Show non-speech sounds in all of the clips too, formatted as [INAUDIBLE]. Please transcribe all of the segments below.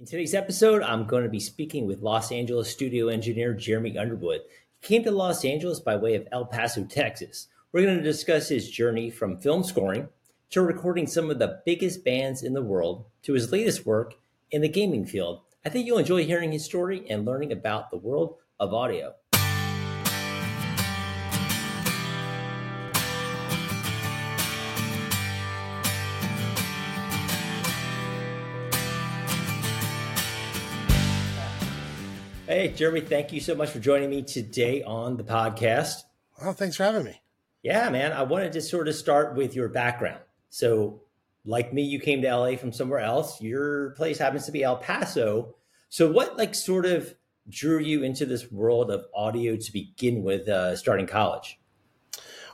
In today's episode, I'm going to be speaking with Los Angeles studio engineer Jeremy Underwood. He came to Los Angeles by way of El Paso, Texas. We're going to discuss his journey from film scoring to recording some of the biggest bands in the world to his latest work in the gaming field. I think you'll enjoy hearing his story and learning about the world of audio. Hey, Jeremy, thank you so much for joining me today on the podcast. Well, thanks for having me. Yeah, man. I wanted to sort of start with your background. So, like me, you came to LA from somewhere else. Your place happens to be El Paso. So, what like sort of drew you into this world of audio to begin with, uh, starting college?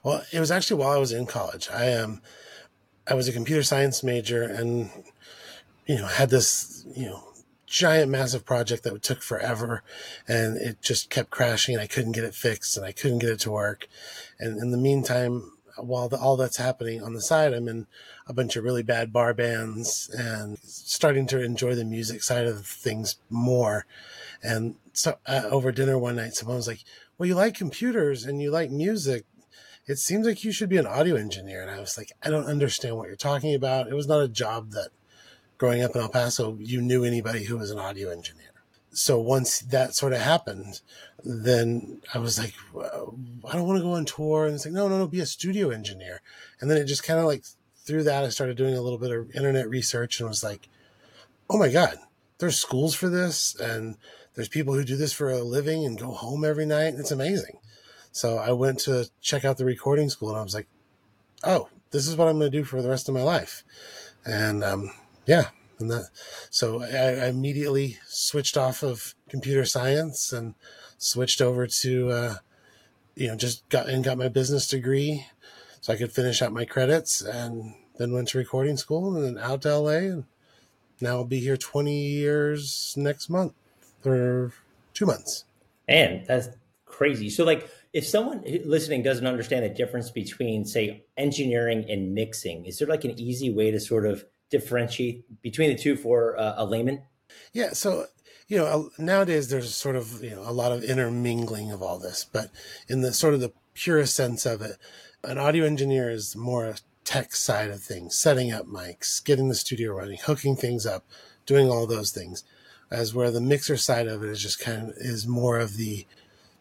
Well, it was actually while I was in college. I um, I was a computer science major, and you know had this you know giant massive project that took forever and it just kept crashing and I couldn't get it fixed and I couldn't get it to work. And in the meantime, while the, all that's happening on the side, I'm in a bunch of really bad bar bands and starting to enjoy the music side of things more. And so uh, over dinner one night, someone was like, well, you like computers and you like music. It seems like you should be an audio engineer. And I was like, I don't understand what you're talking about. It was not a job that growing up in El Paso, you knew anybody who was an audio engineer. So once that sort of happened, then I was like, well, I don't want to go on tour. And it's like, no, no, no, be a studio engineer. And then it just kind of like through that, I started doing a little bit of internet research and was like, oh my God, there's schools for this. And there's people who do this for a living and go home every night. And It's amazing. So I went to check out the recording school and I was like, oh, this is what I'm going to do for the rest of my life. And um, yeah, and that so I, I, immediately switched off of computer science and switched over to uh, you know just got and got my business degree so I could finish out my credits and then went to recording school and then out to LA and now I'll be here 20 years next month or two months. Man, that's crazy. So like if someone listening doesn't understand the difference between say engineering and mixing, is there like an easy way to sort of differentiate between the two for uh, a layman? Yeah. So, you know, nowadays there's sort of, you know, a lot of intermingling of all this, but in the sort of the purest sense of it, an audio engineer is more a tech side of things, setting up mics, getting the studio running, hooking things up, doing all those things. As where the mixer side of it is just kind of is more of the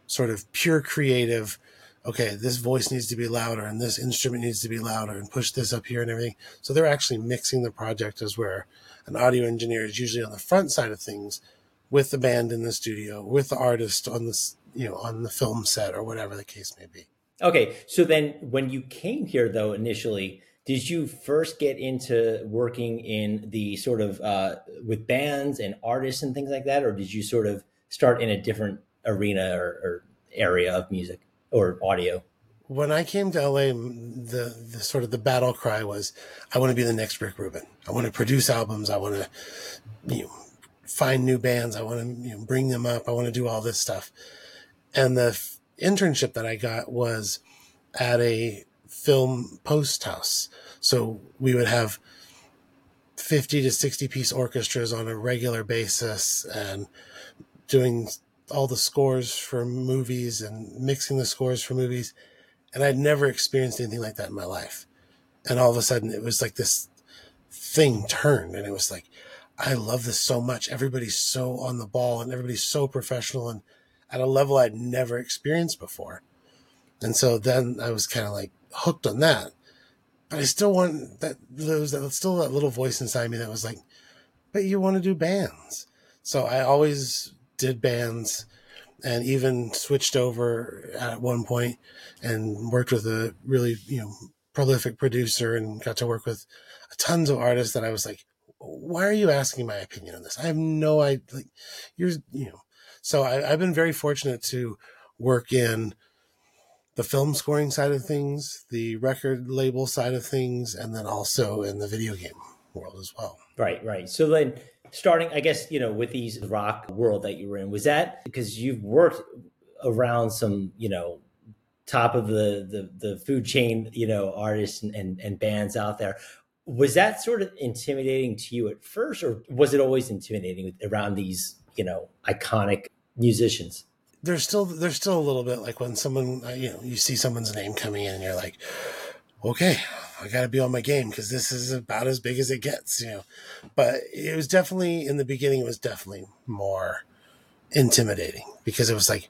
sort of pure creative okay, this voice needs to be louder and this instrument needs to be louder and push this up here and everything. So they're actually mixing the project as where an audio engineer is usually on the front side of things with the band in the studio, with the artist on this, you know, on the film set or whatever the case may be. Okay. So then when you came here though, initially, did you first get into working in the sort of uh, with bands and artists and things like that, or did you sort of start in a different arena or, or area of music? Or audio? When I came to LA, the, the sort of the battle cry was, I want to be the next Rick Rubin. I want to produce albums. I want to, you know, find new bands. I want to you know, bring them up. I want to do all this stuff. And the f- internship that I got was at a film post house. So we would have 50 to 60 piece orchestras on a regular basis and doing all the scores for movies and mixing the scores for movies. And I'd never experienced anything like that in my life. And all of a sudden it was like this thing turned and it was like, I love this so much. Everybody's so on the ball and everybody's so professional and at a level I'd never experienced before. And so then I was kind of like hooked on that. But I still want that, there was that, still that little voice inside me that was like, but you want to do bands. So I always did bands and even switched over at one point and worked with a really, you know, prolific producer and got to work with tons of artists that I was like, why are you asking my opinion on this? I have no idea. Like, you're, you know, so I, I've been very fortunate to work in the film scoring side of things, the record label side of things, and then also in the video game world as well. Right, right. So then starting, I guess, you know, with these rock world that you were in, was that because you've worked around some, you know, top of the the, the food chain, you know, artists and, and, and bands out there. Was that sort of intimidating to you at first, or was it always intimidating around these, you know, iconic musicians? There's still there's still a little bit like when someone uh, you know you see someone's name coming in and you're like, okay, I got to be on my game because this is about as big as it gets, you know. But it was definitely in the beginning. It was definitely more intimidating because it was like,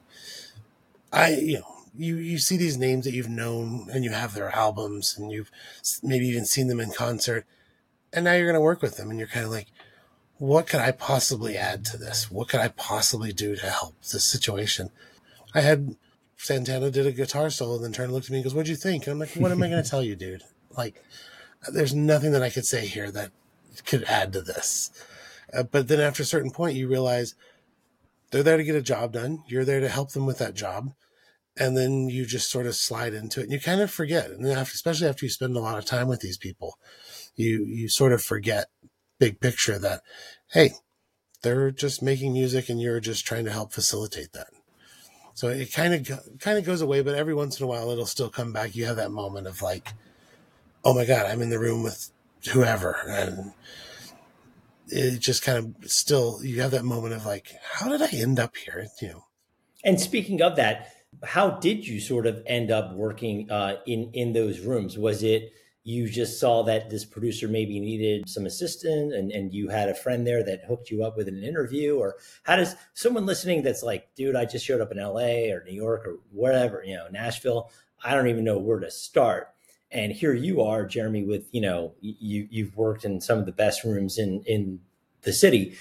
I you know you you see these names that you've known and you have their albums and you've maybe even seen them in concert, and now you're going to work with them and you're kind of like, what could I possibly add to this? What could I possibly do to help this situation? I had Santana did a guitar solo and then turned and looked at me and goes, What'd you think? And I'm like, What am I going [LAUGHS] to tell you, dude? Like, there's nothing that I could say here that could add to this. Uh, but then after a certain point, you realize they're there to get a job done. You're there to help them with that job. And then you just sort of slide into it and you kind of forget. And then after, especially after you spend a lot of time with these people, you, you sort of forget big picture that, hey, they're just making music and you're just trying to help facilitate that. So it kind of kind of goes away, but every once in a while it'll still come back. You have that moment of like, oh my god, I'm in the room with whoever, and it just kind of still you have that moment of like, how did I end up here? You know. And speaking of that, how did you sort of end up working uh, in in those rooms? Was it you just saw that this producer maybe needed some assistance and, and you had a friend there that hooked you up with an interview or how does someone listening that's like dude i just showed up in la or new york or wherever you know nashville i don't even know where to start and here you are jeremy with you know you you've worked in some of the best rooms in in the city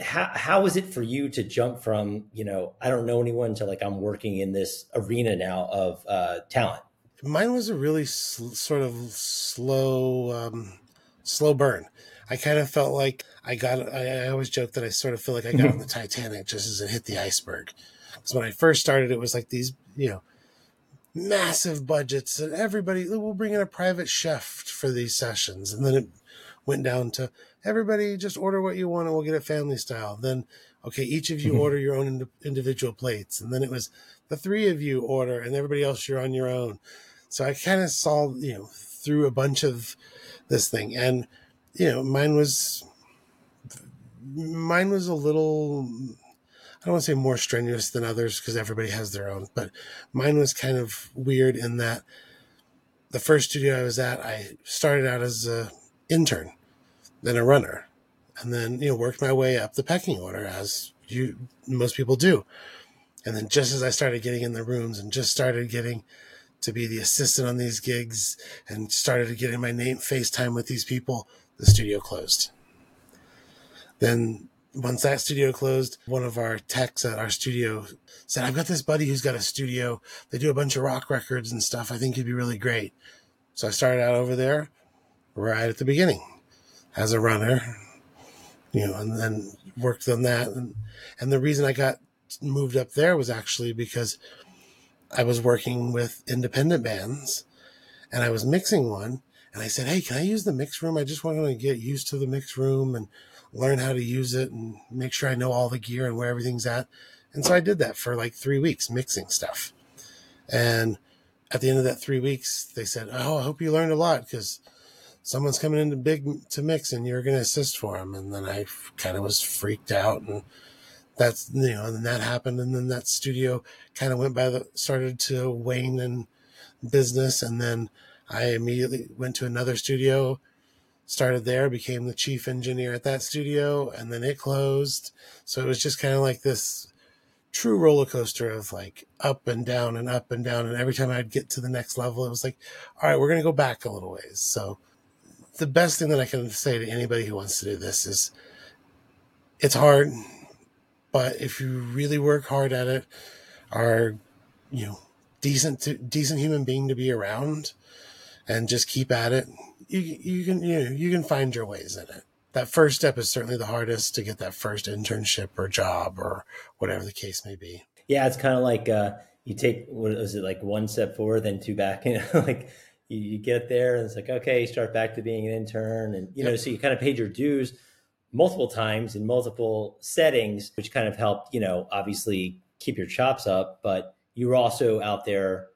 how how was it for you to jump from you know i don't know anyone to like i'm working in this arena now of uh, talent mine was a really sl- sort of slow, um, slow burn. I kind of felt like I got. I, I always joke that I sort of feel like I got on the [LAUGHS] Titanic just as it hit the iceberg. Because when I first started, it was like these, you know, massive budgets, and everybody we'll bring in a private chef for these sessions, and then it went down to everybody just order what you want and we'll get it family style. Then okay, each of you [LAUGHS] order your own ind- individual plates, and then it was the three of you order, and everybody else you're on your own. So I kind of saw, you know, through a bunch of this thing. And, you know, mine was, mine was a little, I don't want to say more strenuous than others because everybody has their own, but mine was kind of weird in that the first studio I was at, I started out as a intern, then a runner, and then, you know, worked my way up the pecking order as you, most people do. And then just as I started getting in the rooms and just started getting to be the assistant on these gigs and started getting my name FaceTime with these people, the studio closed. Then once that studio closed, one of our techs at our studio said, I've got this buddy who's got a studio. They do a bunch of rock records and stuff. I think he'd be really great. So I started out over there right at the beginning as a runner, you know, and then worked on that. And, and the reason I got moved up there was actually because I was working with independent bands and I was mixing one. And I said, Hey, can I use the mix room? I just want to get used to the mix room and learn how to use it and make sure I know all the gear and where everything's at. And so I did that for like three weeks, mixing stuff. And at the end of that three weeks, they said, Oh, I hope you learned a lot because someone's coming into big to mix and you're going to assist for them. And then I kind of was freaked out and that's you know, and then that happened, and then that studio kind of went by the started to wane in business, and then I immediately went to another studio, started there, became the chief engineer at that studio, and then it closed. So it was just kind of like this true roller coaster of like up and down and up and down. And every time I'd get to the next level, it was like, all right, we're going to go back a little ways. So the best thing that I can say to anybody who wants to do this is it's hard. But if you really work hard at it, are you know decent to, decent human being to be around, and just keep at it, you you can you know, you can find your ways in it. That first step is certainly the hardest to get that first internship or job or whatever the case may be. Yeah, it's kind of like uh, you take what is it like one step forward, then two back. [LAUGHS] You know, like you, you get there, and it's like okay, you start back to being an intern, and you yep. know, so you kind of paid your dues multiple times in multiple settings, which kind of helped, you know, obviously keep your chops up, but you were also out there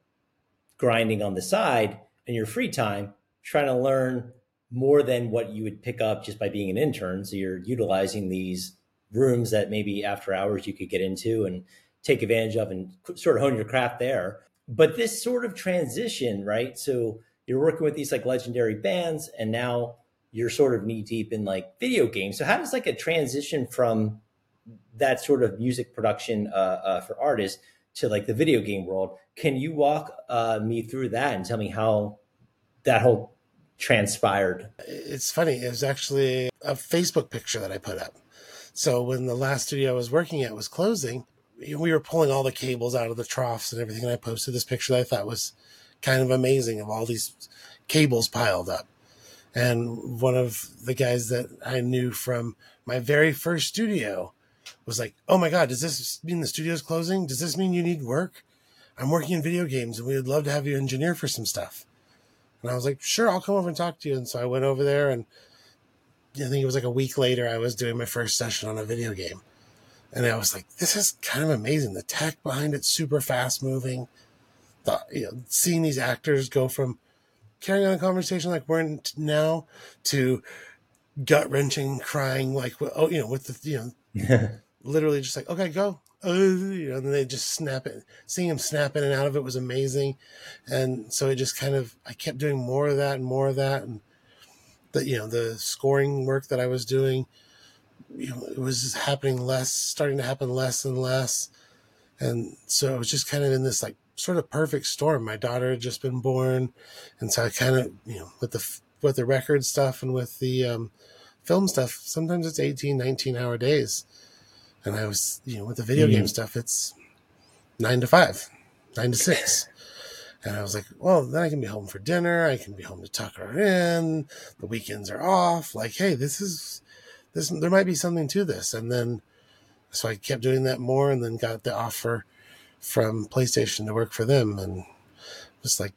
grinding on the side in your free time, trying to learn more than what you would pick up just by being an intern. So you're utilizing these rooms that maybe after hours you could get into and take advantage of and sort of hone your craft there. But this sort of transition, right? So you're working with these like legendary bands and now you're sort of knee deep in like video games. So how does like a transition from that sort of music production uh, uh, for artists to like the video game world? Can you walk uh, me through that and tell me how that whole transpired? It's funny. It was actually a Facebook picture that I put up. So when the last studio I was working at was closing, we were pulling all the cables out of the troughs and everything. And I posted this picture that I thought was kind of amazing of all these cables piled up. And one of the guys that I knew from my very first studio was like, Oh my God, does this mean the studio's closing? Does this mean you need work? I'm working in video games and we would love to have you engineer for some stuff. And I was like, Sure, I'll come over and talk to you. And so I went over there and I think it was like a week later, I was doing my first session on a video game. And I was like, this is kind of amazing. The tech behind it's super fast moving. The, you know, seeing these actors go from carrying on a conversation like we're in now to gut wrenching, crying, like, oh, you know, with the, you know, [LAUGHS] literally just like, okay, go. Uh, you know, and they just snap it. Seeing him snap in and out of it was amazing. And so it just kind of, I kept doing more of that and more of that. And the, you know, the scoring work that I was doing, you know, it was happening less, starting to happen less and less. And so it was just kind of in this like sort of perfect storm. My daughter had just been born, and so I kind of you know with the with the record stuff and with the um, film stuff, sometimes it's 18, 19 hour days. And I was you know with the video mm-hmm. game stuff, it's nine to five, nine to six. And I was like, well, then I can be home for dinner. I can be home to tuck her in. The weekends are off. Like, hey, this is this. There might be something to this. And then, so I kept doing that more, and then got the offer from PlayStation to work for them, and was like,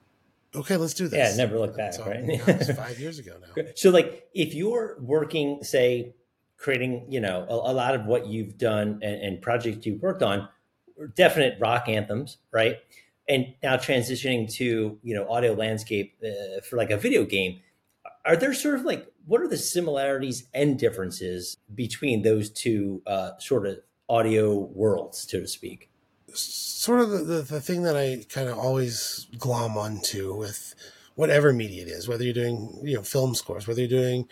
okay, let's do this. Yeah, never look back, so, right? you know, five [LAUGHS] years ago now. So, like, if you're working, say, creating, you know, a, a lot of what you've done and, and, projects you've worked on, definite rock anthems, right? And now transitioning to, you know, audio landscape uh, for like a video game. Are there sort of like what are the similarities and differences between those two uh, sort of audio worlds, so to speak? sort of the, the, the thing that I kind of always glom onto with whatever media it is, whether you're doing, you know, film scores, whether you're doing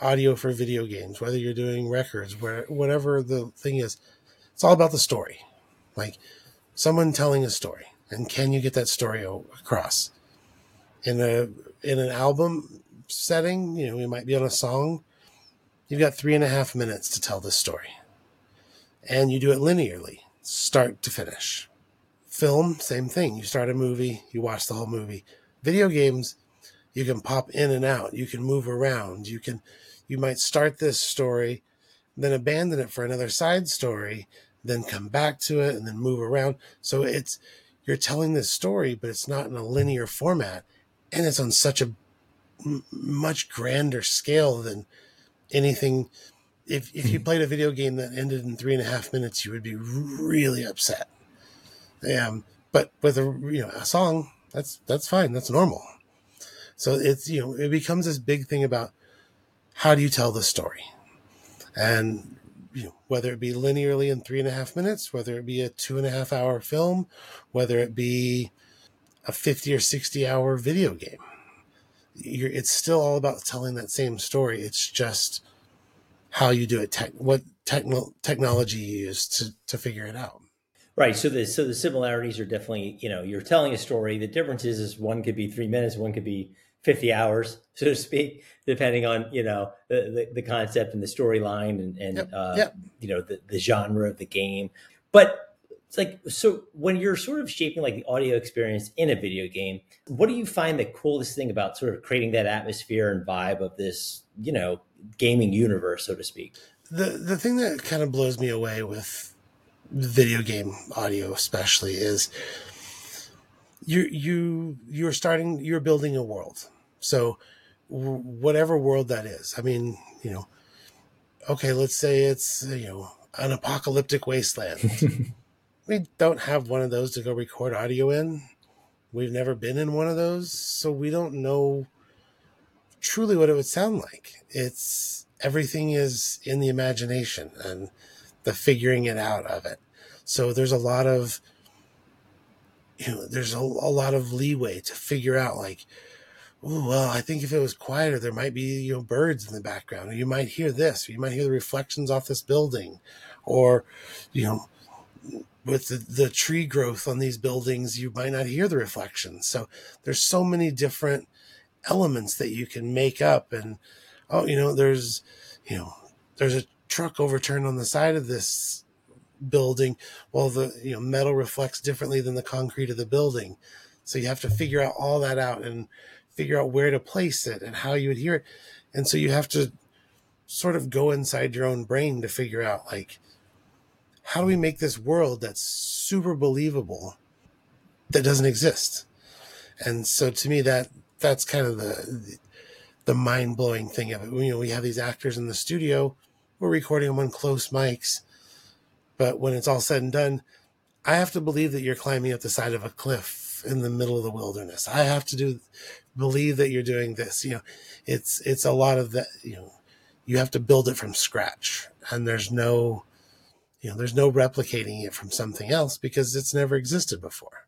audio for video games, whether you're doing records, where whatever the thing is, it's all about the story. Like someone telling a story, and can you get that story across? In a in an album setting, you know, you might be on a song. You've got three and a half minutes to tell this story, and you do it linearly start to finish. Film, same thing. You start a movie, you watch the whole movie. Video games, you can pop in and out. You can move around. You can, you might start this story, then abandon it for another side story, then come back to it and then move around. So it's, you're telling this story, but it's not in a linear format. And it's on such a m- much grander scale than anything if if you hmm. played a video game that ended in three and a half minutes, you would be really upset. Um, but with a you know a song, that's that's fine. That's normal. So it's you know it becomes this big thing about how do you tell the story, and you know whether it be linearly in three and a half minutes, whether it be a two and a half hour film, whether it be a fifty or sixty hour video game. You're, it's still all about telling that same story. It's just how you do it, tech, what techno- technology you use to, to figure it out. Right. So the so the similarities are definitely you know you're telling a story. The difference is is one could be three minutes, one could be fifty hours, [LAUGHS] so to speak, depending on you know the the, the concept and the storyline and and yep. Uh, yep. you know the the genre of the game. But it's like so when you're sort of shaping like the audio experience in a video game, what do you find the coolest thing about sort of creating that atmosphere and vibe of this you know gaming universe, so to speak. The the thing that kind of blows me away with video game audio, especially, is you you you're starting you're building a world. So whatever world that is, I mean, you know, okay, let's say it's you know an apocalyptic wasteland. [LAUGHS] we don't have one of those to go record audio in. We've never been in one of those, so we don't know truly what it would sound like. It's everything is in the imagination and the figuring it out of it. So there's a lot of you know, there's a, a lot of leeway to figure out like, oh well, I think if it was quieter, there might be you know birds in the background, or you might hear this, or you might hear the reflections off this building, or you know with the, the tree growth on these buildings, you might not hear the reflections. So there's so many different elements that you can make up. And, oh, you know, there's, you know, there's a truck overturned on the side of this building. Well, the, you know, metal reflects differently than the concrete of the building. So you have to figure out all that out and figure out where to place it and how you hear it. And so you have to sort of go inside your own brain to figure out like, how do we make this world that's super believable that doesn't exist? And so to me, that that's kind of the the mind blowing thing of it. You know, we have these actors in the studio, we're recording them on close mics, but when it's all said and done, I have to believe that you're climbing up the side of a cliff in the middle of the wilderness. I have to do believe that you're doing this. You know, it's it's a lot of that. You know, you have to build it from scratch, and there's no you know, there's no replicating it from something else because it's never existed before.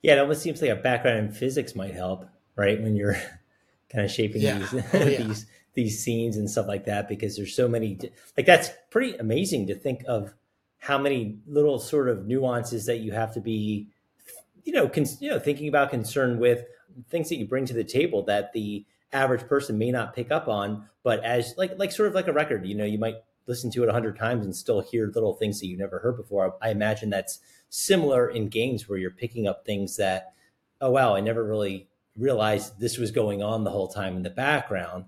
Yeah, it almost seems like a background in physics might help, right? When you're [LAUGHS] kind of shaping yeah. these oh, yeah. [LAUGHS] these these scenes and stuff like that, because there's so many. Like that's pretty amazing to think of how many little sort of nuances that you have to be, you know, cons- you know, thinking about, concerned with things that you bring to the table that the average person may not pick up on, but as like like sort of like a record, you know, you might listen to it a hundred times and still hear little things that you never heard before. I imagine that's similar in games where you're picking up things that, oh wow, I never really realized this was going on the whole time in the background.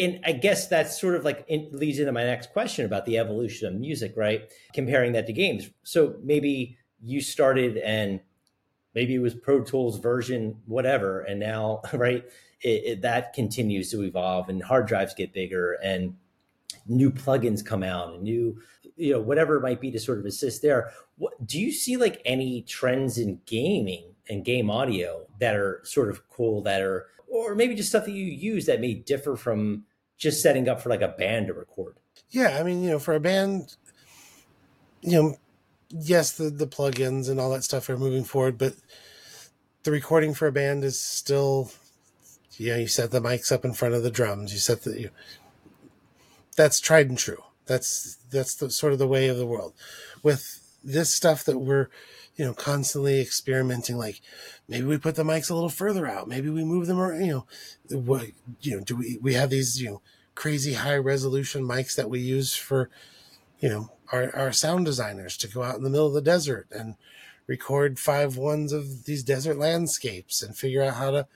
And I guess that's sort of like it leads into my next question about the evolution of music, right? Comparing that to games. So maybe you started and maybe it was Pro Tools version whatever, and now [LAUGHS] right it, it, that continues to evolve and hard drives get bigger and new plugins come out and new you know whatever it might be to sort of assist there what, do you see like any trends in gaming and game audio that are sort of cool that are or maybe just stuff that you use that may differ from just setting up for like a band to record yeah i mean you know for a band you know yes the the plugins and all that stuff are moving forward but the recording for a band is still you know you set the mics up in front of the drums you set the you, that's tried and true. That's that's the sort of the way of the world. With this stuff that we're, you know, constantly experimenting, like maybe we put the mics a little further out, maybe we move them around, you know, what you know, do we we have these, you know, crazy high resolution mics that we use for, you know, our, our sound designers to go out in the middle of the desert and record five ones of these desert landscapes and figure out how to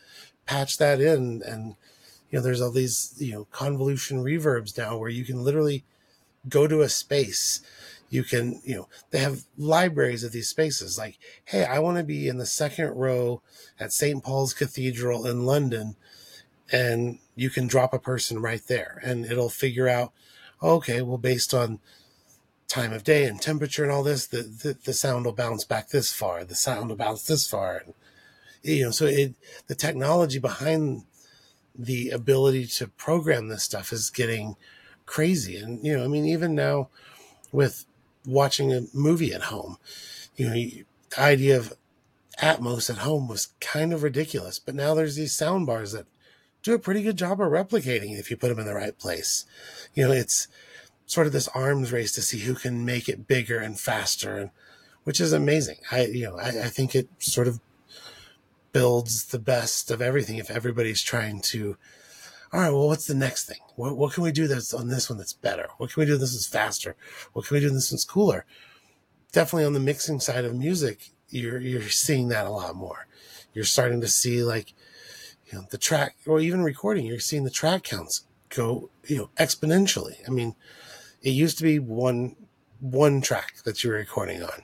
patch that in and you know, there's all these, you know, convolution reverbs now where you can literally go to a space. You can, you know, they have libraries of these spaces. Like, hey, I want to be in the second row at St. Paul's Cathedral in London. And you can drop a person right there and it'll figure out, okay, well, based on time of day and temperature and all this, the, the, the sound will bounce back this far, the sound will bounce this far. And, you know, so it, the technology behind the ability to program this stuff is getting crazy. And, you know, I mean, even now with watching a movie at home, you know, the idea of Atmos at home was kind of ridiculous. But now there's these sound bars that do a pretty good job of replicating if you put them in the right place. You know, it's sort of this arms race to see who can make it bigger and faster and which is amazing. I, you know, I, I think it sort of builds the best of everything if everybody's trying to all right well what's the next thing? What, what can we do that's on this one that's better? What can we do this is faster? What can we do this one's cooler? Definitely on the mixing side of music you're you're seeing that a lot more. You're starting to see like you know the track or even recording you're seeing the track counts go you know exponentially. I mean it used to be one one track that you were recording on.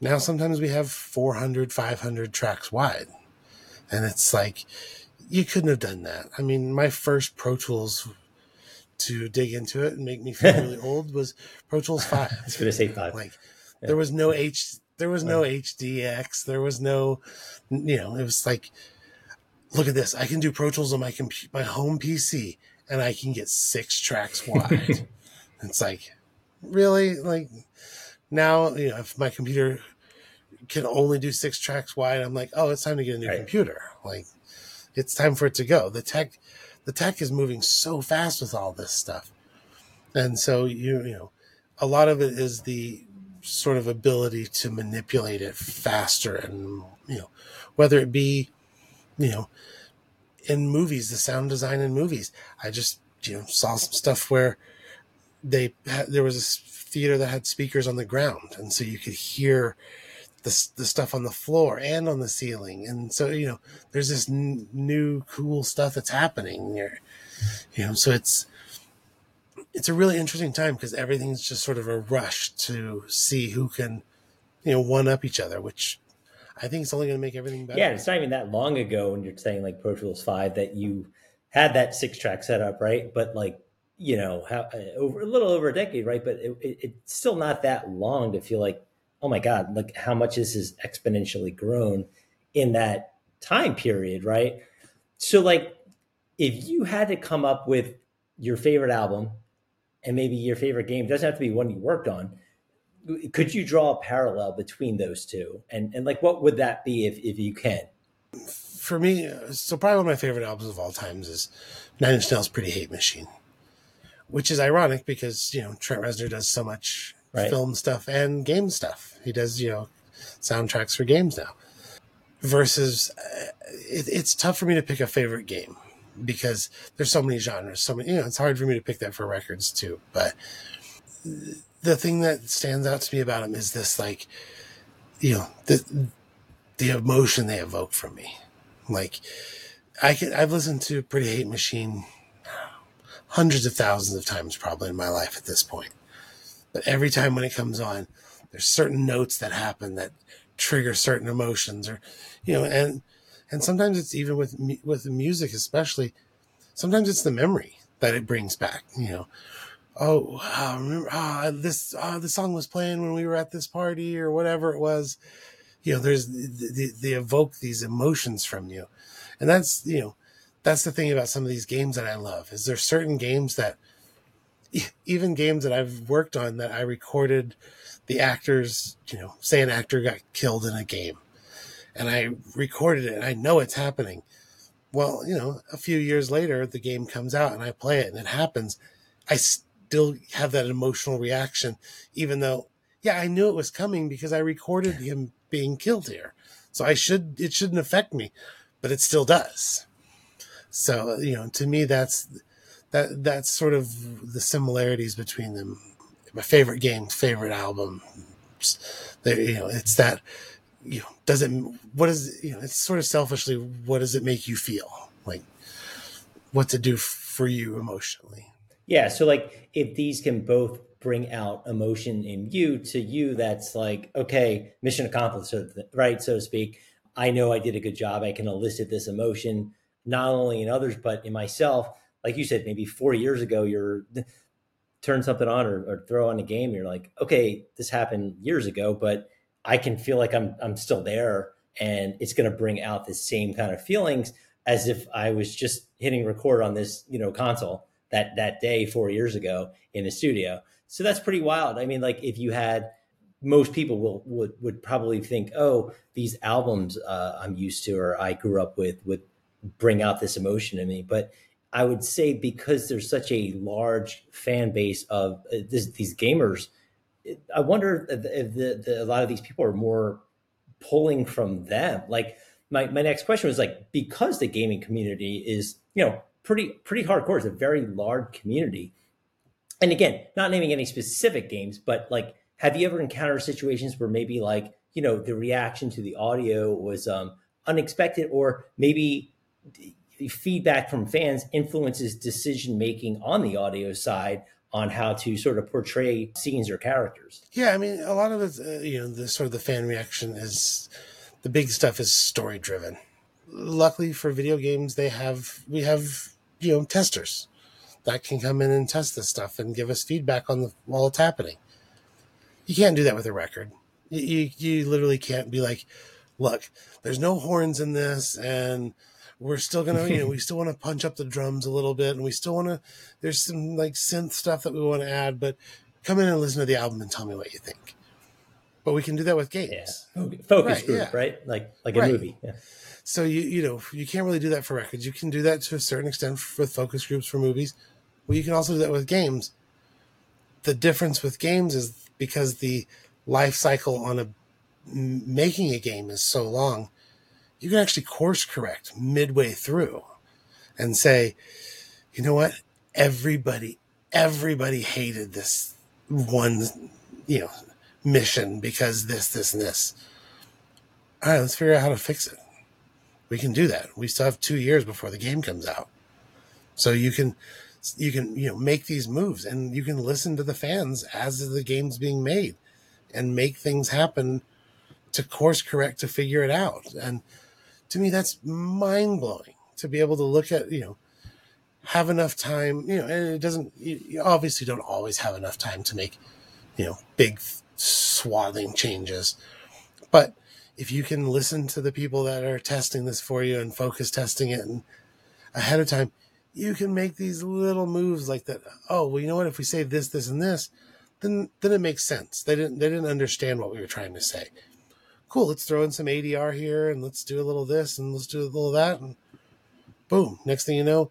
Now sometimes we have 400 500 tracks wide. And it's like, you couldn't have done that. I mean, my first Pro Tools to dig into it and make me feel really [LAUGHS] old was Pro Tools 5. [LAUGHS] I was going to say [LAUGHS] 5. Like, yeah. there was no H, there was no HDX, there was no, you know, it was like, look at this. I can do Pro Tools on my comp- my home PC and I can get six tracks wide. it's like, really? Like now, you know, if my computer can only do six tracks wide, I'm like, oh, it's time to get a new right. computer. Like it's time for it to go. The tech the tech is moving so fast with all this stuff. And so you you know, a lot of it is the sort of ability to manipulate it faster and you know, whether it be, you know, in movies, the sound design in movies. I just you know saw some stuff where they there was a theater that had speakers on the ground, and so you could hear the the stuff on the floor and on the ceiling, and so you know there's this n- new cool stuff that's happening here. You know, so it's it's a really interesting time because everything's just sort of a rush to see who can you know one up each other, which I think it's only going to make everything better. Yeah, it's not even that long ago when you're saying like Pro Tools Five that you had that six track setup, right? But like you know, how, uh, over a little over a decade, right? But it, it, it's still not that long to feel like, oh my god, look how much this has exponentially grown in that time period, right? So like, if you had to come up with your favorite album and maybe your favorite game, doesn't have to be one you worked on could you draw a parallel between those two and and like what would that be if if you can for me so probably one of my favorite albums of all times is nine inch nails pretty hate machine which is ironic because you know trent reznor does so much right. film stuff and game stuff. He does you know soundtracks for games now. Versus uh, it, it's tough for me to pick a favorite game because there's so many genres so many you know it's hard for me to pick that for records too but the thing that stands out to me about him is this like you know the the emotion they evoke from me. Like i can i've listened to pretty hate machine hundreds of thousands of times probably in my life at this point but every time when it comes on there's certain notes that happen that trigger certain emotions or you know and and sometimes it's even with with music especially sometimes it's the memory that it brings back you know oh, uh, remember uh, this the song was playing when we were at this party or whatever it was. You know, there's they, they evoke these emotions from you, and that's you know that's the thing about some of these games that I love is there certain games that even games that I've worked on that I recorded the actors, you know, say an actor got killed in a game and I recorded it and I know it's happening. Well, you know, a few years later, the game comes out and I play it and it happens. I still have that emotional reaction, even though, yeah, I knew it was coming because I recorded him being killed here. So I should, it shouldn't affect me, but it still does. So, you know, to me, that's, that, that's sort of the similarities between them. My favorite game, favorite album. You know, it's that, you know, does it, what is, you know, it's sort of selfishly, what does it make you feel? Like, what's it do for you emotionally? Yeah. So like if these can both bring out emotion in you to you, that's like, okay, mission accomplished, right? So to speak. I know I did a good job. I can elicit this emotion, not only in others, but in myself. Like you said, maybe four years ago, you're [LAUGHS] turn something on or, or throw on a game. You're like, okay, this happened years ago, but I can feel like I'm, I'm still there and it's going to bring out the same kind of feelings as if I was just hitting record on this, you know, console that that day four years ago in the studio. So that's pretty wild. I mean, like if you had most people will would would probably think, oh, these albums uh, I'm used to or I grew up with would bring out this emotion in me. But I would say because there's such a large fan base of uh, this, these gamers, I wonder if, the, the, a lot of these people are more pulling from them. Like my my next question was like because the gaming community is you know pretty pretty hardcore. It's a very large community. And again, not naming any specific games, but like, have you ever encountered situations where maybe like you know the reaction to the audio was um, unexpected, or maybe feedback from fans influences decision making on the audio side on how to sort of portray scenes or characters. Yeah, I mean, a lot of it, uh, you know, the sort of the fan reaction is the big stuff is story driven. Luckily for video games, they have we have you know, testers that can come in and test this stuff and give us feedback on the while it's happening. You can't do that with a record. You, you, you literally can't be like, look, there's no horns in this, and we're still gonna you know [LAUGHS] we still want to punch up the drums a little bit and we still want to there's some like synth stuff that we want to add but come in and listen to the album and tell me what you think but we can do that with games yeah. focus Right, group yeah. right like like Right. a movie yeah. so you you know you can't really do that for records you can do that to a certain extent with focus groups for movies well you can also do that with games the difference with games is because the life cycle on a making a game is so long you can actually course correct midway through and say you know what? Everybody everybody hated this one you know mission because this this and this. All right let's figure out how to fix it. We can do that. We still have two years before the game comes out. So you can you can you know make these moves and you can listen to the fans as the game's being made and make things happen to course correct to figure it out. And to me that's mind blowing to be able to look at you know have enough time you know and it doesn't you, obviously don't always have enough time to make you know big swathing changes. But if you can listen to the people that are testing this for you and focus testing it and ahead of time you can make these little moves like that oh well you know what? If we say this this and this then then it makes sense. They didn't they didn't understand what we were trying to say cool let's throw in some adr here and let's do a little this and let's do a little that and boom next thing you know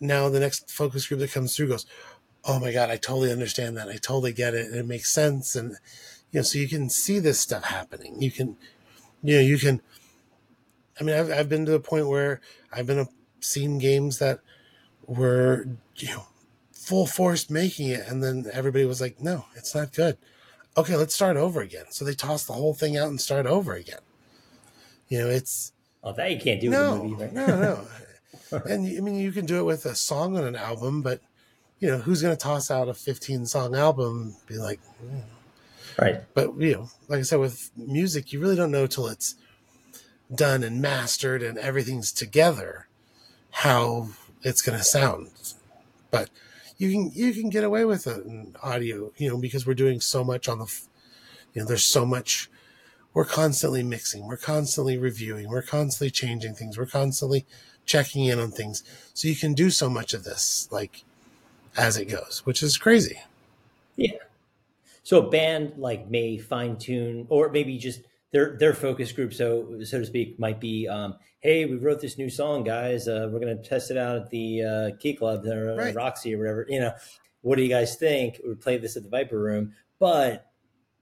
now the next focus group that comes through goes oh my god i totally understand that. I totally get it and it makes sense and you know so you can see this stuff happening. You can you know you can i mean i've, I've been to the point where i've been a, seen games that were you know full force making it and then everybody was like no it's not good okay let's start over again. So they toss the whole thing out and start over again. You know it's oh that you can't do with no a movie right? no no. [LAUGHS] And i mean you can do it with a song on an album but you know who's going to toss out a 15 song album and be like hmm. right. But you know like i said with music you really don't know till it's done and mastered and everything's together how it's going to sound. But you can you can get away with it in audio you know because we're doing so much on the you know there's so much we're constantly mixing we're constantly reviewing we're constantly changing things we're constantly checking in on things so you can do so much of this like as it goes which is crazy Yeah. So a band like may fine tune, or maybe just their their focus group, so so to speak, might be, um, hey, we wrote this new song, guys. Uh, we're gonna test it out at the uh, Key Club or uh, Right. Roxy or whatever. You know, what do you guys think? We play this at the Viper Room, but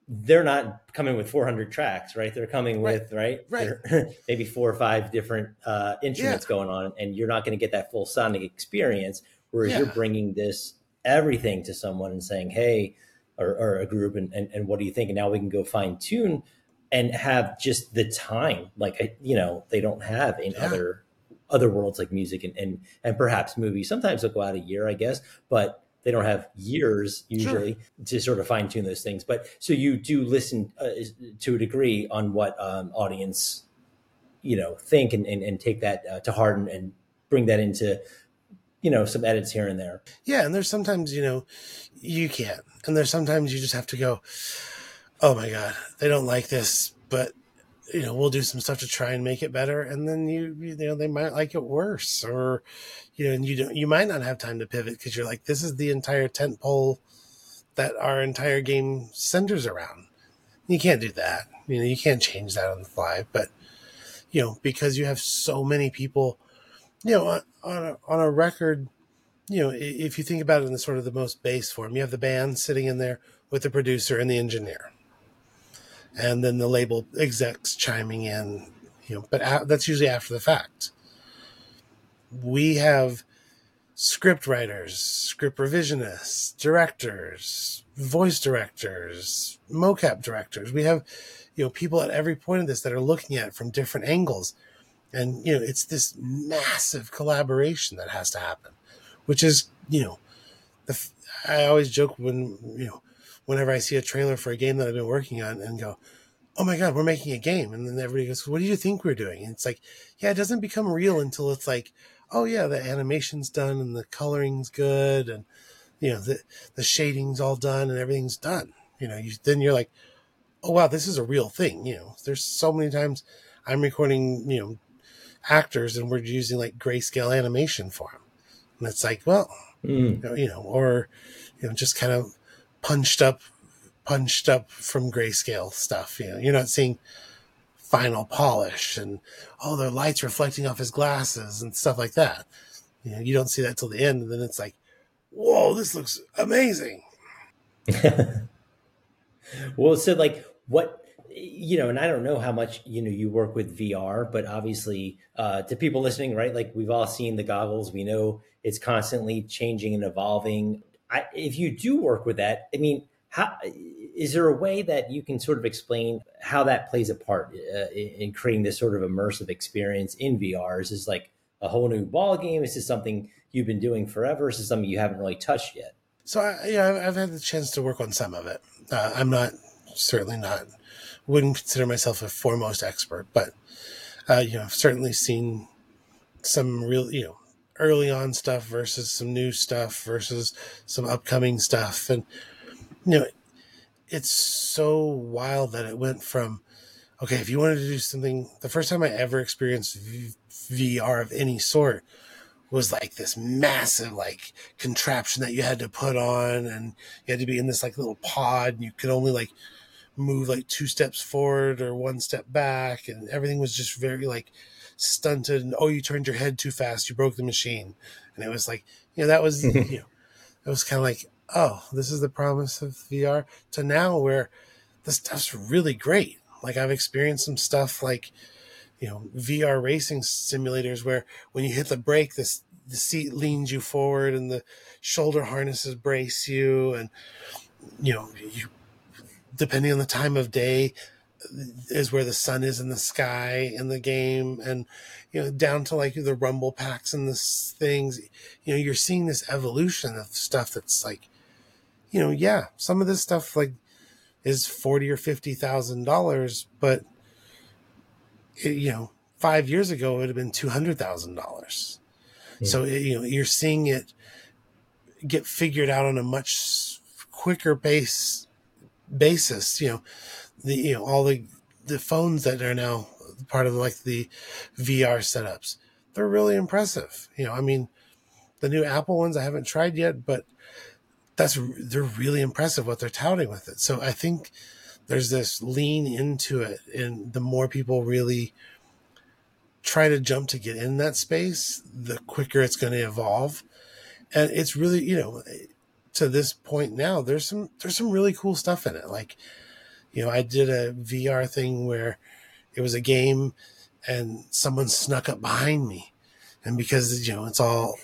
they're not coming with 400 tracks, right? They're coming Right. with right, Right. [LAUGHS] Maybe four or five different uh, instruments going on, and you're not going to get that full sonic experience. Whereas Yeah. you're bringing this everything to someone and saying, "Hey," or, or a group, and, and and what do you think? And now we can go fine tune and have just the time, like you know, they don't have in Yeah. other other worlds like music and, and and perhaps movies. Sometimes they'll go out a year, I guess, but they don't have years usually to sort of fine tune those things. But so you do listen uh, to a degree on what um, audience you know think and, and, and take that uh, to heart and, and bring that into you know some edits here and there. Yeah, and there's sometimes you know you can't, and there's sometimes you just have to go. Oh my god, they don't like this, but you know we'll do some stuff to try and make it better, and then you you know they might like it worse, or you know and you don't you might not have time to pivot because you're like this is the entire tent pole that our entire game centers around. You can't do that. You know you can't change that on the fly, but you know because you have so many people, you know on on a, on a record you know, if you think about it in the sort of the most base form, you have the band sitting in there with the producer and the engineer, and then the label execs chiming in. You know, but a- that's usually after the fact. We have script writers, script revisionists, directors, voice directors, mocap directors. We have, you know, people at every point of this that are looking at it from different angles. And, you know, it's this massive collaboration that has to happen which is you know the I always joke when you know whenever I see a trailer for a game that I've been working on and go oh my god we're making a game and then everybody goes what do you think we're doing and it's like yeah it doesn't become real until it's like oh yeah the animation's done and the coloring's good and you know the the shading's all done and everything's done you know you then you're like oh wow this is a real thing you know there's so many times I'm recording you know actors and we're using like grayscale animation for them. And it's like, well, mm. you know, or, you know, just kind of punched up, punched up from grayscale stuff. You know, you're not seeing final polish and, oh, the lights reflecting off his glasses and stuff like that. You know, you don't see that till the end. And then it's like, whoa, this looks amazing. [LAUGHS] well, so like what you know, and I don't know how much you know you work with VR, but obviously, uh, to people listening, right? Like we've all seen the goggles. We know it's constantly changing and evolving. I, if you do work with that, I mean, how is there a way that you can sort of explain how that plays a part uh, in creating this sort of immersive experience in VR? Is this like a whole new ball game? Is this something you've been doing forever? Is this something you haven't really touched yet? So I, yeah, I've had the chance to work on some of it. Uh, I'm not certainly not wouldn't consider myself a foremost expert, but uh, you know, I've certainly seen some real, you know, early on stuff versus some new stuff versus some upcoming stuff, and you know, it's so wild that it went from okay, if you wanted to do something, the first time I ever experienced v- VR of any sort was like this massive like contraption that you had to put on and you had to be in this like little pod and you could only like move like two steps forward or one step back and everything was just very like stunted and oh you turned your head too fast. You broke the machine. And it was like you know that was [LAUGHS] you know it was kind of like oh this is the promise of vr to now where the stuff's really great. Like i've experienced some stuff like you know vr racing simulators where when you hit the brake this the seat leans you forward and the shoulder harnesses brace you and you know you depending on the time of day is where the sun is in the sky in the game and you know down to like the rumble packs and this things you know you're seeing this evolution of stuff that's like you know yeah some of this stuff like is 40 or 50 thousand dollars but it, you know five years ago it would have been two hundred thousand dollars hmm. so it, you know you're seeing it get figured out on a much quicker base basis. You know, the you know all the the phones that are now part of like the VR setups, they're really impressive. You know, I mean, the new Apple ones I haven't tried yet, but that's they're really impressive what they're touting with it. So I think there's this lean into it, and the more people really try to jump to get in that space, the quicker it's going to evolve. And it's really, you know, to this point now, there's some there's some really cool stuff in it. Like, you know, I did a VR thing where it was a game and someone snuck up behind me. And because you know, it's all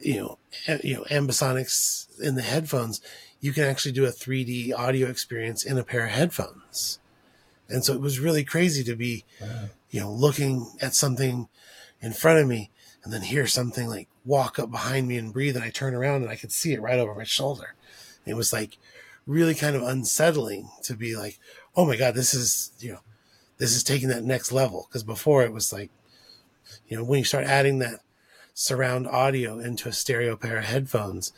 you know, you know, ambisonics in the headphones, you can actually do a 3D audio experience in a pair of headphones. And so it was really crazy to be, wow. you know, looking at something in front of me and then hear something like walk up behind me and breathe. And I turn around and I could see it right over my shoulder. It was like really kind of unsettling to be like, oh my God, this is, you know, this is taking that next level. Cause before it was like, you know, when you start adding that surround audio into a stereo pair of headphones,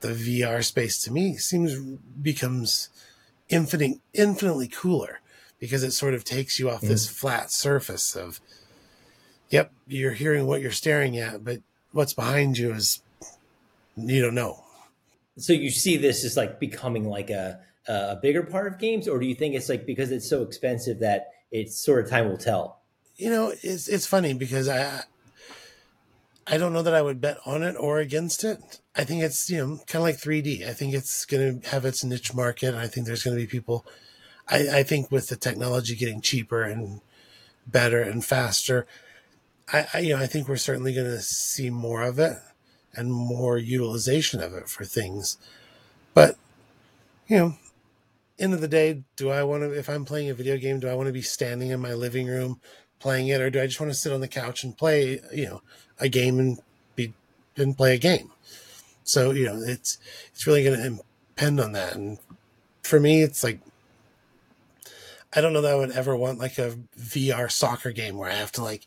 the VR space to me seems becomes infinite, infinitely cooler because it sort of takes you off mm. this flat surface of, yep, you're hearing what you're staring at, but what's behind you is you don't know. So you see this as like becoming like a a bigger part of games, or do you think it's like because it's so expensive that it's sort of time will tell? You know, it's it's funny because I I don't know that I would bet on it or against it. I think it's you know kind of like 3D. I think it's going to have its niche market, I think there's going to be people. I, I think with the technology getting cheaper and better and faster, I, I you know I think we're certainly going to see more of it and more utilization of it for things. But you know, end of the day, do I want to? If I'm playing a video game, do I want to be standing in my living room playing it, or do I just want to sit on the couch and play you know a game and be and play a game? So you know, it's it's really going to depend on that. And for me, it's like I don't know that I would ever want like a VR soccer game where I have to like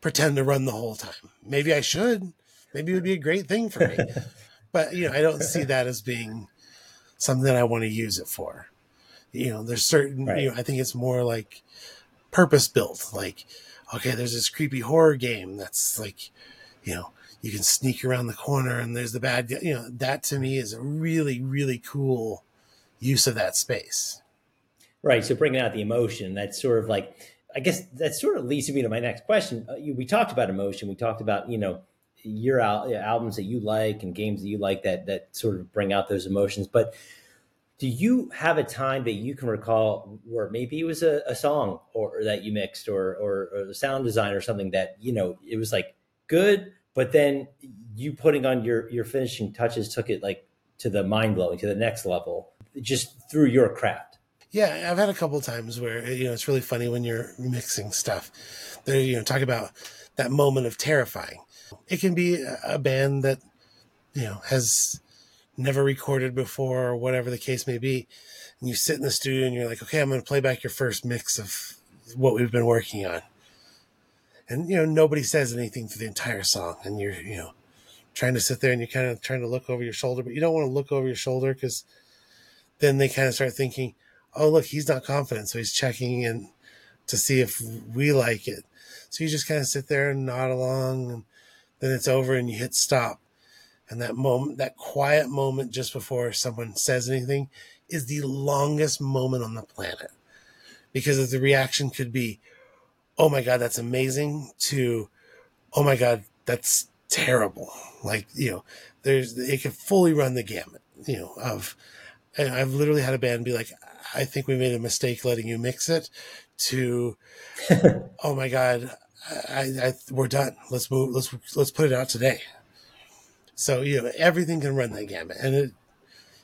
pretend to run the whole time. Maybe I should. Maybe it would be a great thing for me. [LAUGHS] but you know, I don't see that as being something that I want to use it for. You know, there's certain right. you know, I think it's more like purpose built. Like, okay, there's this creepy horror game that's like, you know, you can sneak around the corner and there's the bad guy. You know, that to me is a really, really cool use of that space. Right. So bringing out the emotion, that's sort of like, I guess that sort of leads me to my next question. Uh, we talked about emotion. We talked about, you know, your al- albums that you like and games that you like that that sort of bring out those emotions. But do you have a time that you can recall where maybe it was a, a song or, or, that you mixed or, or or sound design or something that you know it was like good, but then you putting on your your finishing touches took it like to the mind blowing to the next level just through your craft. Yeah, I've had a couple times where you know it's really funny when you're mixing stuff. They you know talk about that moment of terrifying. It can be a band that you know has never recorded before or whatever the case may be, and you sit in the studio and you're like, okay, I'm going to play back your first mix of what we've been working on, and you know nobody says anything for the entire song, and you're you know trying to sit there and you're kind of trying to look over your shoulder, but you don't want to look over your shoulder because then they kind of start thinking, oh, look, he's not confident. So he's checking in to see if we like it. So you just kind of sit there and nod along and then it's over and you hit stop. And that moment, that quiet moment just before someone says anything is the longest moment on the planet because the reaction could be, oh my God, that's amazing to, oh my God, that's terrible. Like, you know, there's, it can fully run the gamut, you know, of, and I've literally had a band be like, I think we made a mistake letting you mix it to, [LAUGHS] oh my God, I, I, we're done. Let's move. Let's, let's put it out today. So, you know, everything can run that gamut and it,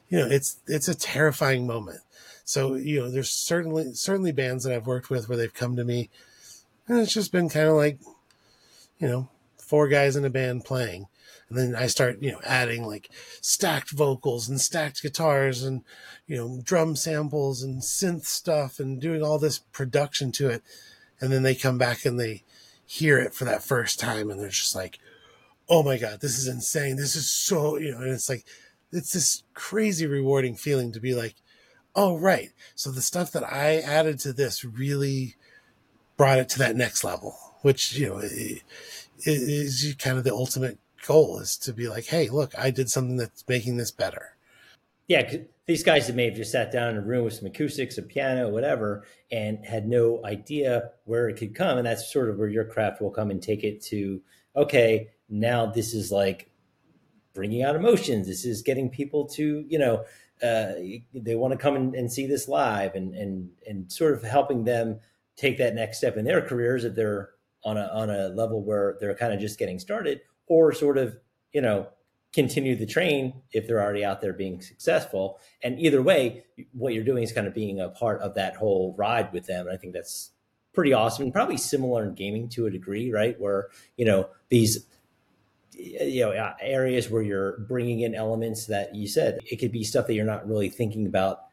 you know, it's, it's a terrifying moment. So, you know, there's certainly, certainly bands that I've worked with where they've come to me and it's just been kind of like, you know, four guys in a band playing and then I start, you know, adding like stacked vocals and stacked guitars and, you know, drum samples and synth stuff and doing all this production to it. And then they come back and they hear it for that first time and they're just like, oh my God, this is insane. This is so, you know, and it's like, it's this crazy rewarding feeling to be like, oh, right. So the stuff that I added to this really brought it to that next level, which, you know, is kind of the ultimate goal is to be like, hey, look, I did something that's making this better. Yeah, these guys that may have just sat down in a room with some acoustics, a piano, whatever, and had no idea where it could come. And that's sort of where your craft will come and take it to, okay, now this is like bringing out emotions. This is getting people to, you know, uh, they want to come and, and see this live and, and, and sort of helping them take that next step in their careers if they're on a, on a level where they're kind of just getting started or sort of, you know, continue the train if they're already out there being successful. And either way, what you're doing is kind of being a part of that whole ride with them. And I think that's pretty awesome and probably similar in gaming to a degree, right? Where, you know, these you know areas where you're bringing in elements that you said it could be stuff that you're not really thinking about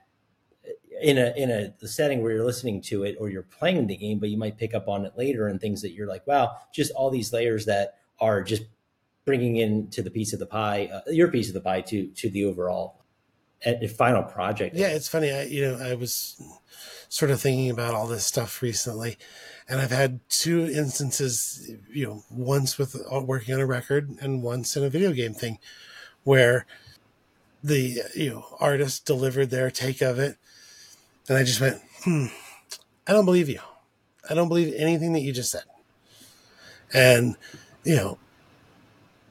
in a in a setting where you're listening to it or you're playing the game but you might pick up on it later and things that you're like wow just all these layers that are just bringing in to the piece of the pie, uh, your piece of the pie to to the overall uh, final project. Yeah, it's funny. I you know I was sort of thinking about all this stuff recently, and I've had two instances. You know, once with uh, working on a record, and once in a video game thing, where the you know artist delivered their take of it, and I just went, hmm, I don't believe you. I don't believe anything that you just said. And you know,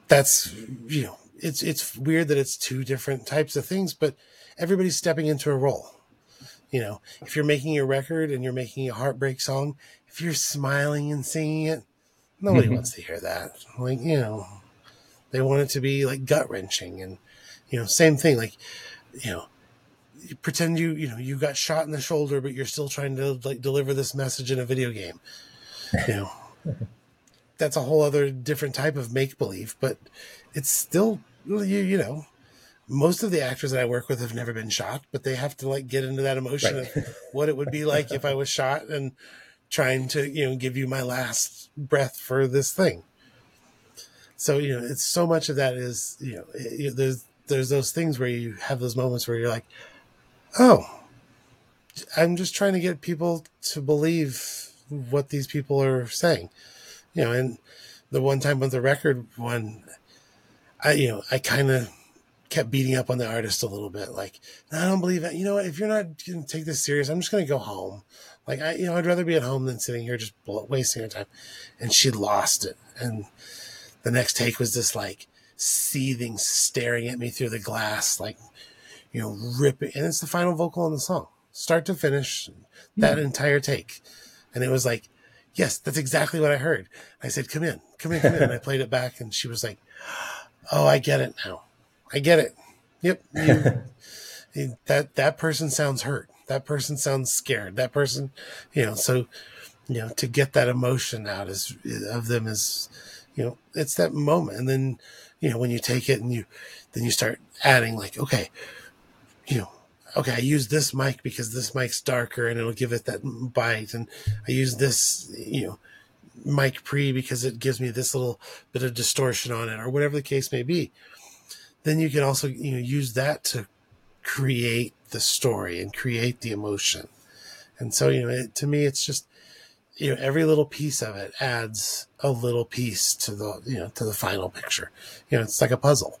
that's you know it's it's weird that it's two different types of things but everybody's stepping into a role. You know if you're making a record and you're making a heartbreak song if you're smiling and singing it nobody mm-hmm. wants to hear that. Like you know they want it to be like gut wrenching and you know same thing like you know you pretend you you know you got shot in the shoulder but you're still trying to like deliver this message in a video game. You know that's a whole other different type of make believe, but it's still you you know most of the actors that I work with have never been shot, but they have to like get into that emotion right. of [LAUGHS] what it would be like if I was shot and trying to you know give you my last breath for this thing. So you know, it's so much of that is you know it, there's there's those things where you have those moments where you're like, oh, I'm just trying to get people to believe what these people are saying. You know, and the one time with the record one, I you know I kind of kept beating up on the artist a little bit, like I don't believe it. You know? If you're not going to take this serious, I'm just going to go home. Like I, you know, I'd rather be at home than sitting here just wasting our time. And she lost it. And the next take was this like seething, staring at me through the glass, like you know, ripping. And it's the final vocal on the song, start to finish, that entire take. And it was like, yes, that's exactly what I heard. I said, come in, come in, come in. and I played it back, and she was like, oh, I get it now. I get it. Yep. [LAUGHS] You, that that person sounds hurt. That person sounds scared. That person, you know, so you know, to get that emotion out is of them is, you know, it's that moment. And then, you know, when you take it and you then you start adding like, okay, you know, okay, I use this mic because this mic's darker and it'll give it that bite. And I use this, you know, mic pre because it gives me this little bit of distortion on it or whatever the case may be then you can also you know use that to create the story and create the emotion and so you know it, to me it's just you know every little piece of it adds a little piece to the you know to the final picture you know it's like a puzzle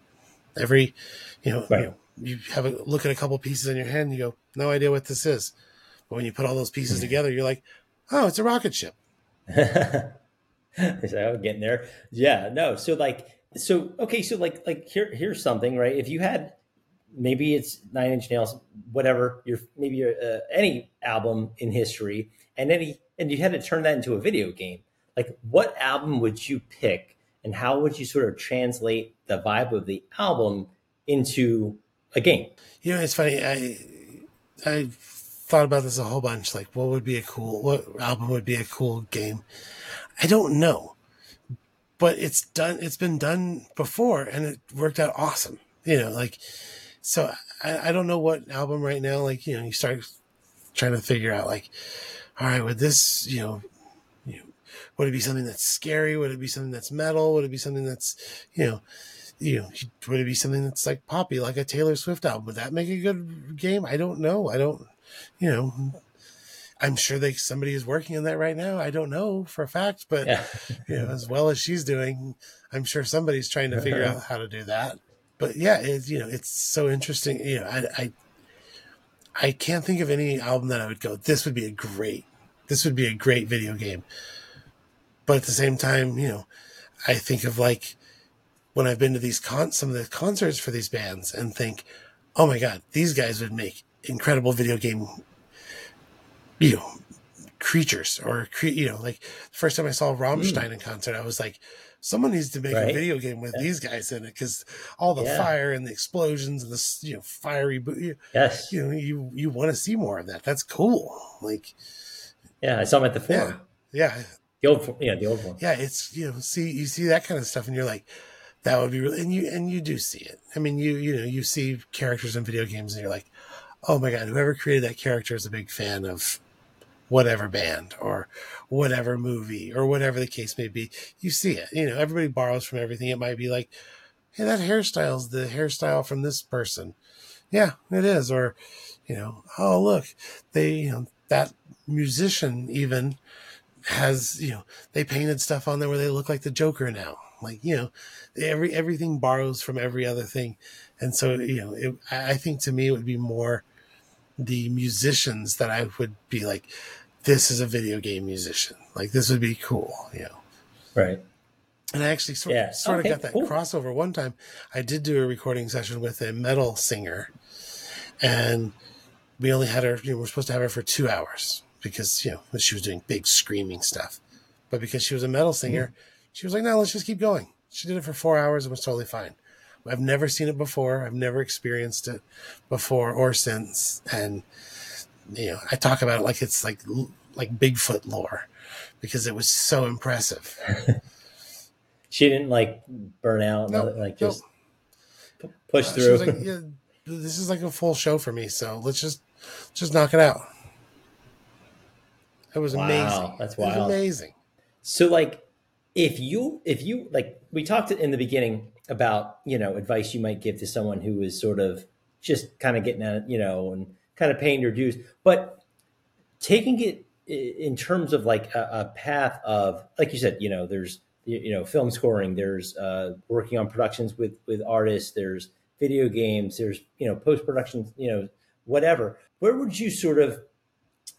every you know, right. you, know you have a look at a couple pieces in your hand and you go no idea what this is but when you put all those pieces together you're like oh it's a rocket ship [LAUGHS] so getting there yeah no so like so okay, so like like here here's something right. If you had maybe it's Nine Inch Nails, whatever your maybe uh, any album in history, and any and you had to turn that into a video game. Like, what album would you pick, and how would you sort of translate the vibe of the album into game? You know, it's funny. I I thought about this a whole bunch. Like, what would be a cool what album would be a cool game? I don't know but it's done it's been done before and it worked out awesome you know like so I, I don't know what album right now like you know you start trying to figure out like all right would this you know would it be something that's scary would it be something that's metal would it be something that's you know you know would it be something that's like poppy like a taylor swift album would that make a good game i don't know i don't you know I'm sure they somebody is working on that right now. I don't know for a fact, but yeah. you know, as well as she's doing, I'm sure somebody's trying to figure out [LAUGHS] how to do that. But yeah, it's you know, it's so interesting. You know, I, I I can't think of any album that I would go. This would be a great. This would be a great video game. But at the same time, you know, I think of like when I've been to these con some of the concerts for these bands and think, oh my god, these guys would make incredible video game you know, creatures or cre- you know, like the first time I saw Rammstein mm. in concert, I was like, someone needs to make right? a video game with yeah. these guys in it because all the yeah. fire and the explosions and the you know fiery you, yes you know you you want to see more of that that's cool like yeah I saw them at the forum yeah, yeah. the old yeah the old one yeah it's you know see you see that kind of stuff and you're like that would be really and you and you do see it I mean you you know you see characters in video games and you're like oh my god whoever created that character is a big fan of whatever band or whatever movie or whatever the case may be. You see it. You know, everybody borrows from everything. It might be like, hey, that hairstyle's the hairstyle from this person. Yeah, it is. Or, you know, oh look, they you know, that musician even has, you know, they painted stuff on there where they look like the Joker now. Like, you know, every everything borrows from every other thing. And so, you know, it, I think to me it would be more the musicians that I would be like, this is a video game musician. Like this would be cool, you know. Right. And I actually sort, yeah. sort okay, of got that cool. crossover one time. I did do a recording session with a metal singer, and we only had her. You know, we are supposed to have her for two hours because you know she was doing big screaming stuff, but because she was a metal singer, mm-hmm. She was like, "No, let's just keep going." She did it for four hours and was totally fine. I've never seen it before. I've never experienced it before or since. And you know, I talk about it like it's like like Bigfoot lore because it was so impressive. [LAUGHS] she didn't like burn out, no, like just no. push uh, through. Like, [LAUGHS] yeah, this is like a full show for me, so let's just just knock it out. It was wow, amazing. That's wild. amazing. So like if you if you like we talked in the beginning about you know advice you might give to someone who is sort of just kind of getting at you know and kind of paying their dues but taking it in terms of like a, a, path of, like you said, you know, there's you know film scoring, there's uh, working on productions with with artists, there's video games, there's you know post production, you know whatever. Where would you sort of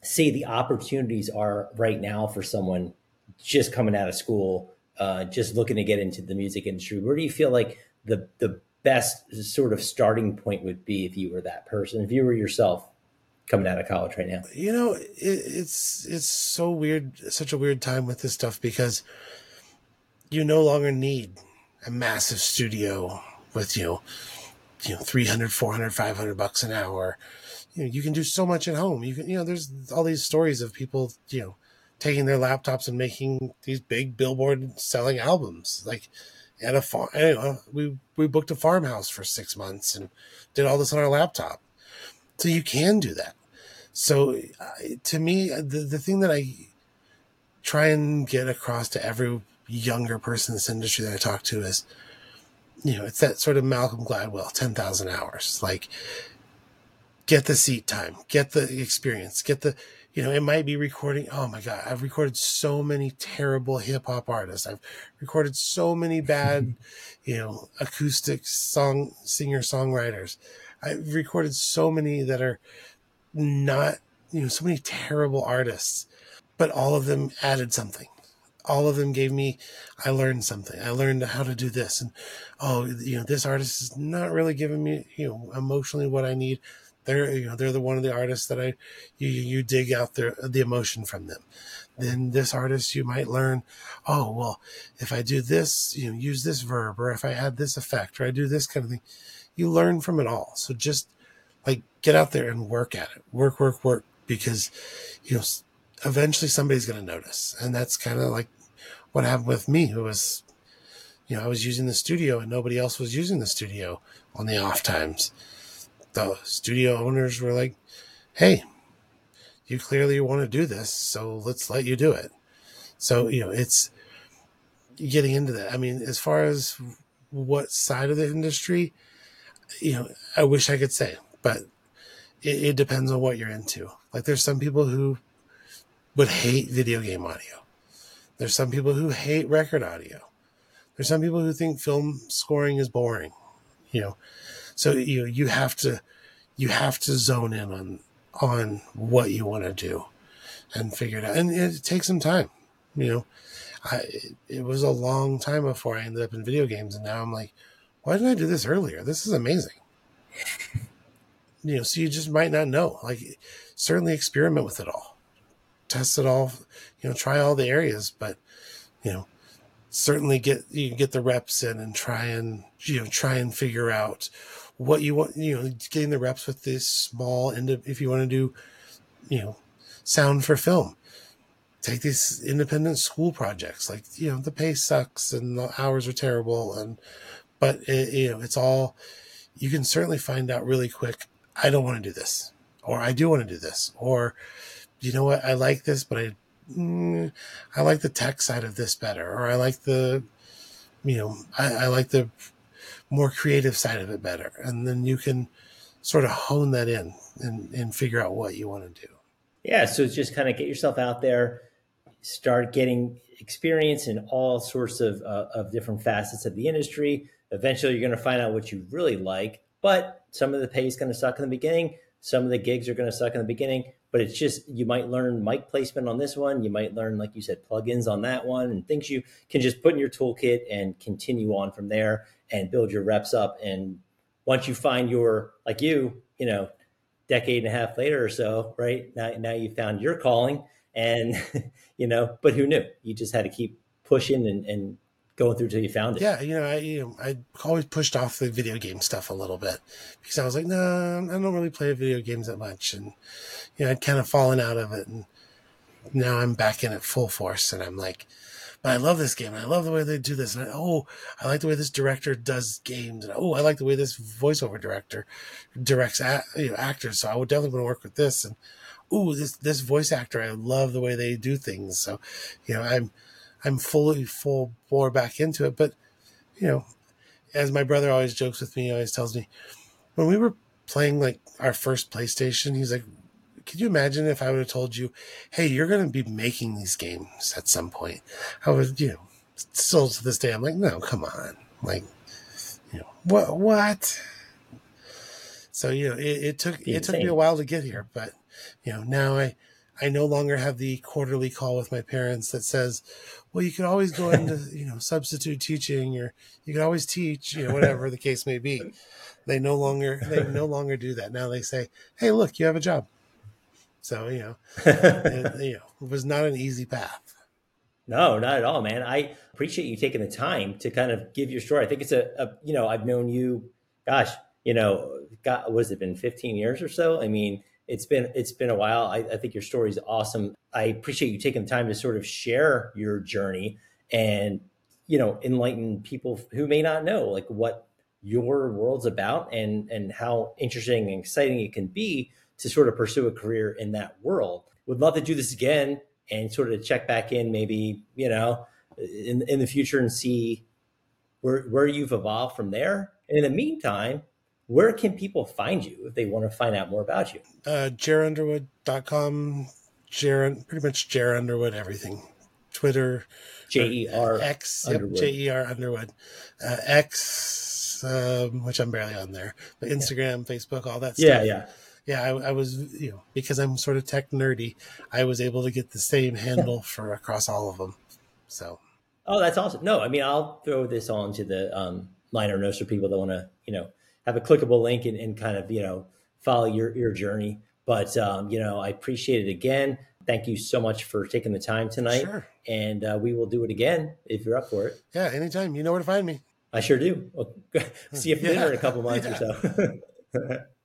say the opportunities are right now for someone just coming out of school, uh, just looking to get into the music industry? Where do you feel like the the best sort of starting point would be if you were that person, if you were yourself coming out of college right now? You know, it, it's it's so weird, such a weird time with this stuff because you no longer need a massive studio with you you know 300 400 500 bucks an hour you know you can do so much at home you can you know there's all these stories of people you know taking their laptops and making these big billboard selling albums. Like at a farm know, we we booked a farmhouse for six months and did all this on our laptop. So you can do that. So to me the, the thing that i try and get across to every younger person in this industry that i talk to is you know it's that sort of malcolm gladwell 10000 hours. Like get the seat time get the experience get the you know, it might be recording. Oh my God, I've recorded so many terrible hip hop artists. I've recorded so many [LAUGHS] bad, you know, acoustic song singer songwriters. I've recorded so many that are not, you know, so many terrible artists, but all of them added something. All of them gave me, I learned something. I learned how to do this. And, oh, you know, this artist is not really giving me, you know, emotionally what I need they're you know they're the one of the artists that I you you dig out their the emotion from them. Then this artist you might learn, oh well, if I do this, you know, use this verb, or if I add this effect, or I do this kind of thing, you learn from it all. So just like get out there and work at it, work, work, work, because you know eventually somebody's going to notice, and that's kind of like what happened with me, who was you know, I was using the studio and nobody else was using the studio on the off times the studio owners were like, hey, you clearly want to do this, so let's let you do it. So, you know, it's getting into that. I mean, as far as what side of the industry, you know, I wish I could say, but it, it depends on what you're into. Like, there's some people who would hate video game audio. There's some people who hate record audio. There's some people who think film scoring is boring. You know, so you you have to you have to zone in on on what you want to do and figure it out. And it takes some time. You know, I it was a long time before I ended up in video games, and now I'm like, why didn't I do this earlier? This is amazing. [LAUGHS] you know, so you just might not know. Like, certainly experiment with it all, test it all. You know, try all the areas, but you know, certainly get you get the reps in and try and you know try and figure out what you want, you know, getting the reps with this small end of, if you want to do, you know, sound for film. Take these independent school projects, like you know, the pay sucks and the hours are terrible, and but it, you know, it's all you can certainly find out really quick. I don't want to do this, or I do want to do this, or you know what, I like this, but I mm, I like the tech side of this better, or I like the you know, I, I like the more creative side of it better. And then you can sort of hone that in and, and figure out what you want to do. Yeah. So just kind of get yourself out there, start getting experience in all sorts of, uh, of different facets of the industry. Eventually, you're going to find out what you really like, but some of the pay is going to suck in the beginning. Some of the gigs are going to suck in the beginning, but it's just you might learn mic placement on this one. You might learn, like you said, plugins on that one, and things you can just put in your toolkit and continue on from there and build your reps up. And once you find your, like you, you know, decade and a half later or so, right now, now you found your calling and, [LAUGHS] you know, but who knew? You just had to keep pushing and, and going through till you found it. Yeah, you know, I you know, I always pushed off the video game stuff a little bit because I was like, no, nah, I don't really play video games that much, and you know, I'd kind of fallen out of it, and now I'm back in it full force, and I'm like, but I love this game. And I love the way they do this. And I, oh, I like the way this director does games. And oh, I like the way this voiceover director directs you know, actors. So I would definitely want to work with this. And oh, this this voice actor, I love the way they do things. So, you know, I'm I'm fully full bore back into it. But you know, as my brother always jokes with me, he always tells me when we were playing like our first PlayStation, he's like, could you imagine if I would have told you, hey, you're going to be making these games at some point? I would, you know, still to this day, I'm like, no, come on. Like, you know, what, what? So, you know, it, it took, it took me a while to get here, but, you know, now I, I no longer have the quarterly call with my parents that says, well, you could always go into, [LAUGHS] you know, substitute teaching or you could always teach, you know, whatever the case may be. They no longer, they no longer do that. Now they say, Hey, look, you have a job. So, you know, [LAUGHS] it, you know, it was not an easy path. No, not at all, man. I appreciate you taking the time to kind of give your story. I think it's a, a you know, I've known you, gosh, you know, got, was it been 15 years or so? I mean, it's been it's been a while. I, I think your story is awesome. I appreciate you taking the time to sort of share your journey and you know enlighten people who may not know like what your world's about and and how interesting and exciting it can be to sort of pursue a career in that world. Would love to do this again and sort of check back in maybe you know in in the future and see where where you've evolved from there. And in the meantime, where can people find you if they want to find out more about you? Uh, jerunderwood.com, Jer, pretty much Jer Underwood, everything. Twitter, J E R X, J E R Underwood, uh, X, um, which I'm barely on there, but Instagram, yeah. Facebook, all that stuff. Yeah, yeah. Yeah, I, I, was, you know, because I'm sort of tech nerdy, I was able to get the same handle for across all of them. So. Oh, that's awesome. No, I mean, I'll throw this on to the um, liner notes for people that want to, you know, have a clickable link and, and kind of you know follow your your journey. But um, you know, I appreciate it again. Thank you so much for taking the time tonight. Sure. And uh, we will do it again if you're up for it. Yeah, anytime. You know where to find me. I sure do. Well, [LAUGHS] see you for [LAUGHS] yeah. dinner in a couple months yeah. or so. [LAUGHS]